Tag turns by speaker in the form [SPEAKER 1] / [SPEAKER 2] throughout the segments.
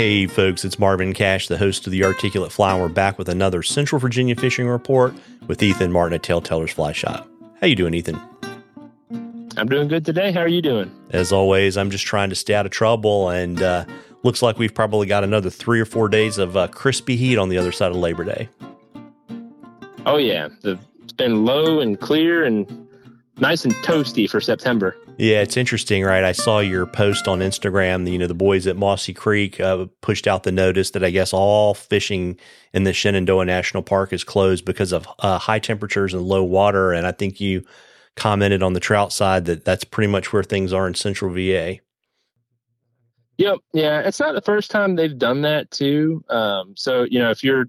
[SPEAKER 1] Hey, folks, it's Marvin Cash, the host of the Articulate Fly, and we're back with another Central Virginia fishing report with Ethan Martin at TaleTellers Fly Shop. How you doing, Ethan?
[SPEAKER 2] I'm doing good today. How are you doing?
[SPEAKER 1] As always, I'm just trying to stay out of trouble, and uh, looks like we've probably got another three or four days of uh, crispy heat on the other side of Labor Day.
[SPEAKER 2] Oh yeah, the, it's been low and clear and nice and toasty for September.
[SPEAKER 1] Yeah, it's interesting, right? I saw your post on Instagram. You know, the boys at Mossy Creek uh, pushed out the notice that I guess all fishing in the Shenandoah National Park is closed because of uh, high temperatures and low water. And I think you commented on the trout side that that's pretty much where things are in Central VA.
[SPEAKER 2] Yep. Yeah, it's not the first time they've done that too. Um, so you know, if you're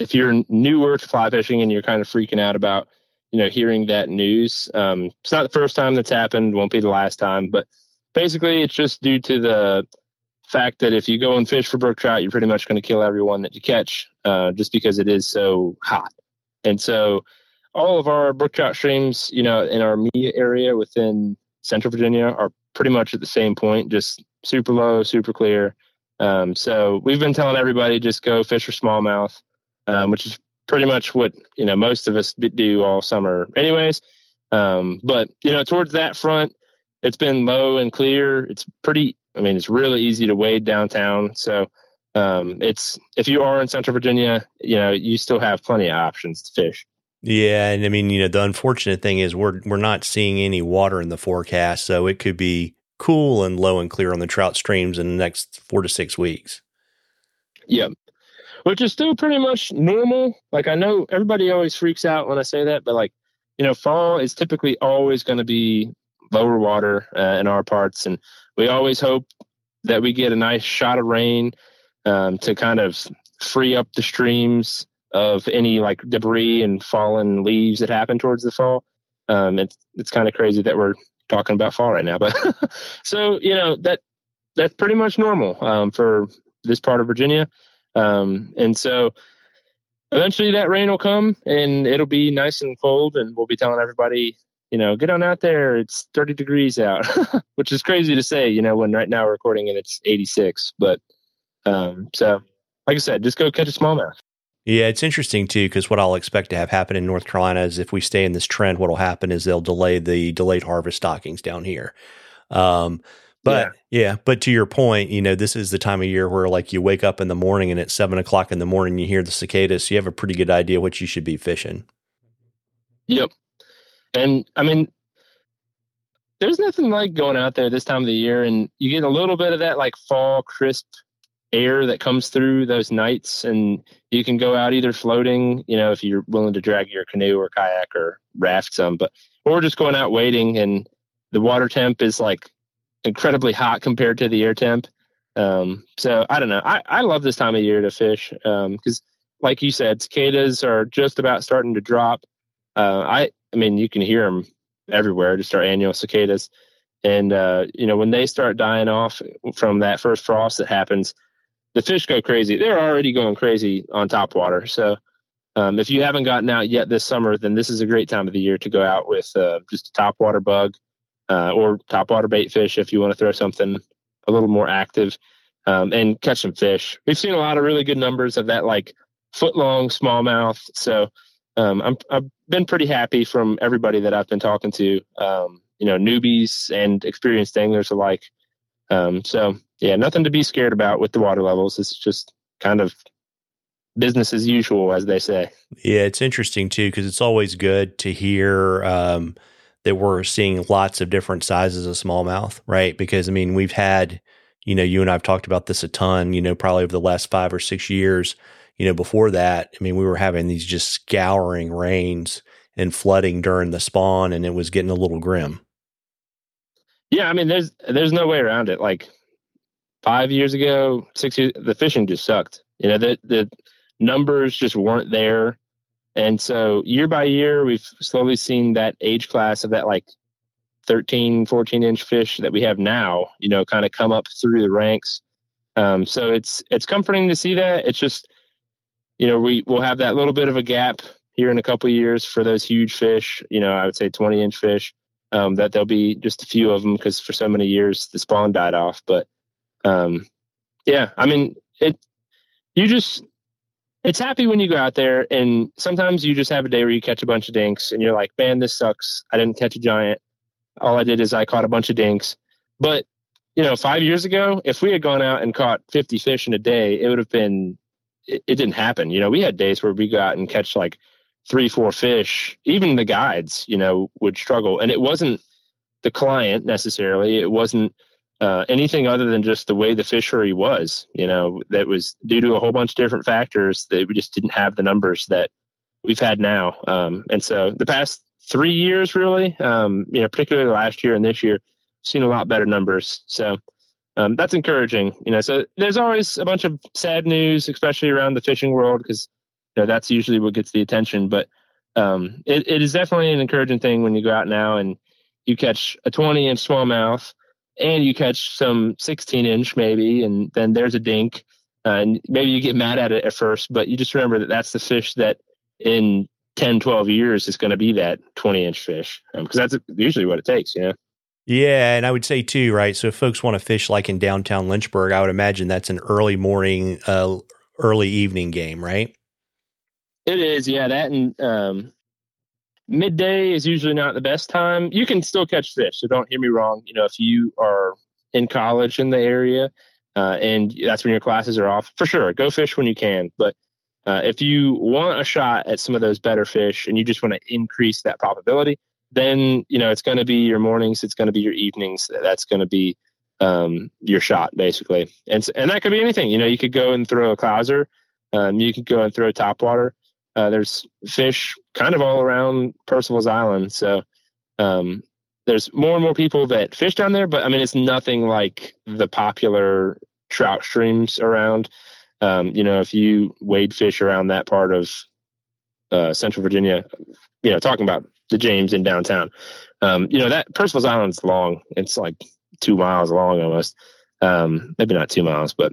[SPEAKER 2] if you're newer to fly fishing and you're kind of freaking out about you know, hearing that news. Um, it's not the first time that's happened, won't be the last time, but basically it's just due to the fact that if you go and fish for brook trout, you're pretty much going to kill everyone that you catch, uh, just because it is so hot. And so all of our brook trout streams, you know, in our immediate area within Central Virginia are pretty much at the same point, just super low, super clear. Um, so we've been telling everybody just go fish for smallmouth, um, which is pretty much what you know most of us do all summer, anyways. Um, but you know, towards that front, it's been low and clear. It's pretty. I mean, it's really easy to wade downtown. So um, it's if you are in Central Virginia, you know, you still have plenty of options to fish.
[SPEAKER 1] Yeah, and I mean, you know, the unfortunate thing is we're we're not seeing any water in the forecast, so it could be cool and low and clear on the trout streams in the next four to six weeks.
[SPEAKER 2] Yeah, which is still pretty much normal. Like I know everybody always freaks out when I say that, but like you know, fall is typically always going to be lower water uh, in our parts, and we always hope that we get a nice shot of rain um, to kind of free up the streams of any like debris and fallen leaves that happen towards the fall. Um, it's it's kind of crazy that we're talking about fall right now, but so you know that that's pretty much normal um, for this part of Virginia. Um, and so eventually that rain will come and it'll be nice and cold and we'll be telling everybody, you know, get on out there. It's 30 degrees out, which is crazy to say, you know, when right now we're recording and it's 86. But um, so, like I said, just go catch a smallmouth.
[SPEAKER 1] Yeah, it's interesting too because what I'll expect to have happen in North Carolina is if we stay in this trend, what will happen is they'll delay the delayed harvest stockings down here. Um, but yeah. yeah. but to your point, you know, this is the time of year where like you wake up in the morning and at seven o'clock in the morning you hear the cicadas, so you have a pretty good idea what you should be fishing.
[SPEAKER 2] Yep. And I mean, there's nothing like going out there this time of the year and you get a little bit of that like fall crisp air that comes through those nights and you can go out either floating, you know, if you're willing to drag your canoe or kayak or raft some, but or just going out wading and the water temp is like incredibly hot compared to the air temp. Um, so I don't know. I, I love this time of year to fish because, um, like you said, cicadas are just about starting to drop. Uh, I I mean, you can hear them everywhere, just our annual cicadas. And uh, you know, when they start dying off from that first frost that happens, the fish go crazy. They're already going crazy on top water. So um, if you haven't gotten out yet this summer, then this is a great time of the year to go out with uh, just a top water bug uh, or topwater bait fish if you want to throw something a little more active um, and catch some fish. We've seen a lot of really good numbers of that like foot long smallmouth. So um, I'm, I've been pretty happy from everybody that I've been talking to, um, you know, newbies and experienced anglers alike. Um, so yeah, nothing to be scared about with the water levels. It's just kind of business as usual, as they say.
[SPEAKER 1] Yeah, it's interesting too because it's always good to hear um, that we're seeing lots of different sizes of smallmouth, right? Because I mean, we've had, you know, you and I've talked about this a ton, you know, probably over the last five or six years. You know, before that, I mean, we were having these just scouring rains and flooding during the spawn, and it was getting a little grim.
[SPEAKER 2] Yeah, I mean, there's there's no way around it. Like five years ago, six years, the fishing just sucked. You know, the the numbers just weren't there. And so year by year, we've slowly seen that age class of that like 13, 14 inch fish that we have now, you know, kind of come up through the ranks. Um, so it's it's comforting to see that. It's just, you know, we will have that little bit of a gap here in a couple years for those huge fish. You know, I would say 20 inch fish. Um, that there'll be just a few of them because for so many years the spawn died off. But um, yeah, I mean, it you just it's happy when you go out there and sometimes you just have a day where you catch a bunch of dinks and you're like, man, this sucks. I didn't catch a giant. All I did is I caught a bunch of dinks. But, you know, five years ago, if we had gone out and caught 50 fish in a day, it would have been, it, it didn't happen. You know, we had days where we go out and catch like three, four fish. Even the guides, you know, would struggle. And it wasn't the client necessarily. It wasn't uh, anything other than just the way the fishery was. You know, that was due to a whole bunch of different factors that we just didn't have the numbers that we've had now. Um, and so the past three years, really, um, you know, particularly last year and this year, seen a lot better numbers. So um, that's encouraging. You know, so there's always a bunch of sad news, especially around the fishing world, because you know that's usually what gets the attention. But um, it, it is definitely an encouraging thing when you go out now and you catch a 20 inch smallmouth and you catch some 16 inch maybe, and then there's a dink. Uh, and maybe you get mad at it at first, but you just remember that that's the fish that in 10, 12 years is going to be that 20 inch fish because um, that's usually what it takes, you know?
[SPEAKER 1] Yeah, and I would say too, right? So if folks want to fish like in downtown Lynchburg, I would imagine that's an early morning, uh, early evening game, right?
[SPEAKER 2] It is, yeah. That and um, midday is usually not the best time. You can still catch fish, so don't hear me wrong. You know, if you are in college in the area uh, and that's when your classes are off, for sure, go fish when you can. But uh, if you want a shot at some of those better fish and you just want to increase that probability, then you know it's going to be your mornings, it's going to be your evenings. That's going to be um, your shot basically, and and that could be anything. You know, you could go and throw a clouser, um, you could go and throw top water. Uh, there's fish kind of all around Percival's Island. So um, there's more and more people that fish down there, but I mean, it's nothing like the popular trout streams around. Um, you know, if you wade fish around that part of uh, Central Virginia, you know, talking about the James in downtown, um, you know, that Percival's Island's long. It's like two miles long almost. Um, maybe not two miles, but,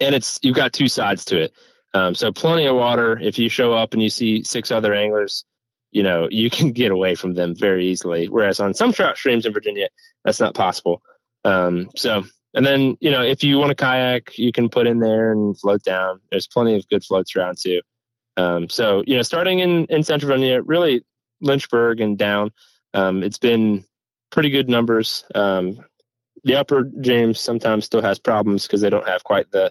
[SPEAKER 2] and it's, you've got two sides to it. Um, so plenty of water. If you show up and you see six other anglers, you know you can get away from them very easily. Whereas on some trout streams in Virginia, that's not possible. Um, so and then you know if you want a kayak, you can put in there and float down. There's plenty of good floats around too. Um, so you know starting in in Central Virginia, really Lynchburg and down, um, it's been pretty good numbers. Um, the upper James sometimes still has problems because they don't have quite the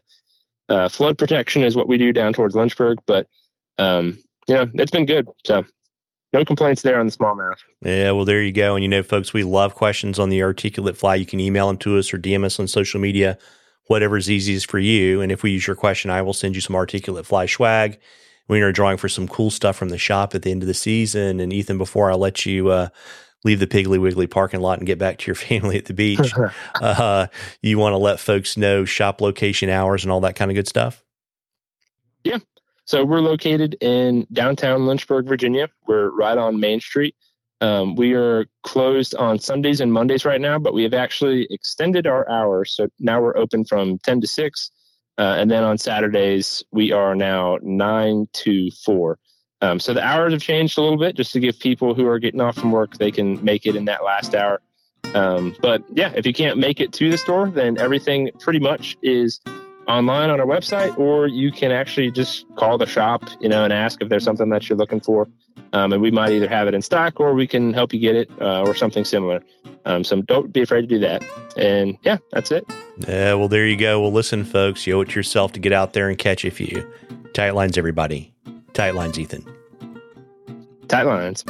[SPEAKER 2] uh, flood protection is what we do down towards Lynchburg, but um, yeah, it's been good. So no complaints there on the smallmouth.
[SPEAKER 1] Yeah, well, there you go. And you know, folks, we love questions on the articulate fly. You can email them to us or DM us on social media, whatever's easiest for you. And if we use your question, I will send you some articulate fly swag. We are drawing for some cool stuff from the shop at the end of the season. And Ethan, before I let you uh, leave the Piggly Wiggly parking lot and get back to your family at the beach. uh, you want to let folks know shop location hours and all that kind of good stuff?
[SPEAKER 2] Yeah. So we're located in downtown Lynchburg, Virginia. We're right on Main Street. Um, we are closed on Sundays and Mondays right now, but we have actually extended our hours. So now we're open from 10 to 6. Uh, and then on Saturdays, we are now 9 to 4. Um, so the hours have changed a little bit just to give people who are getting off from work, they can make it in that last hour. Um, but yeah, if you can't make it to the store, then everything pretty much is online on our website, or you can actually just call the shop, you know, and ask if there's something that you're looking for. Um, and we might either have it in stock or we can help you get it uh, or something similar. Um, so don't be afraid to do that. And yeah, that's it.
[SPEAKER 1] Yeah, well, there you go. Well, listen, folks, you owe it to yourself to get out there and catch a few. Tight lines, everybody. Tight lines, Ethan.
[SPEAKER 2] Tight lines.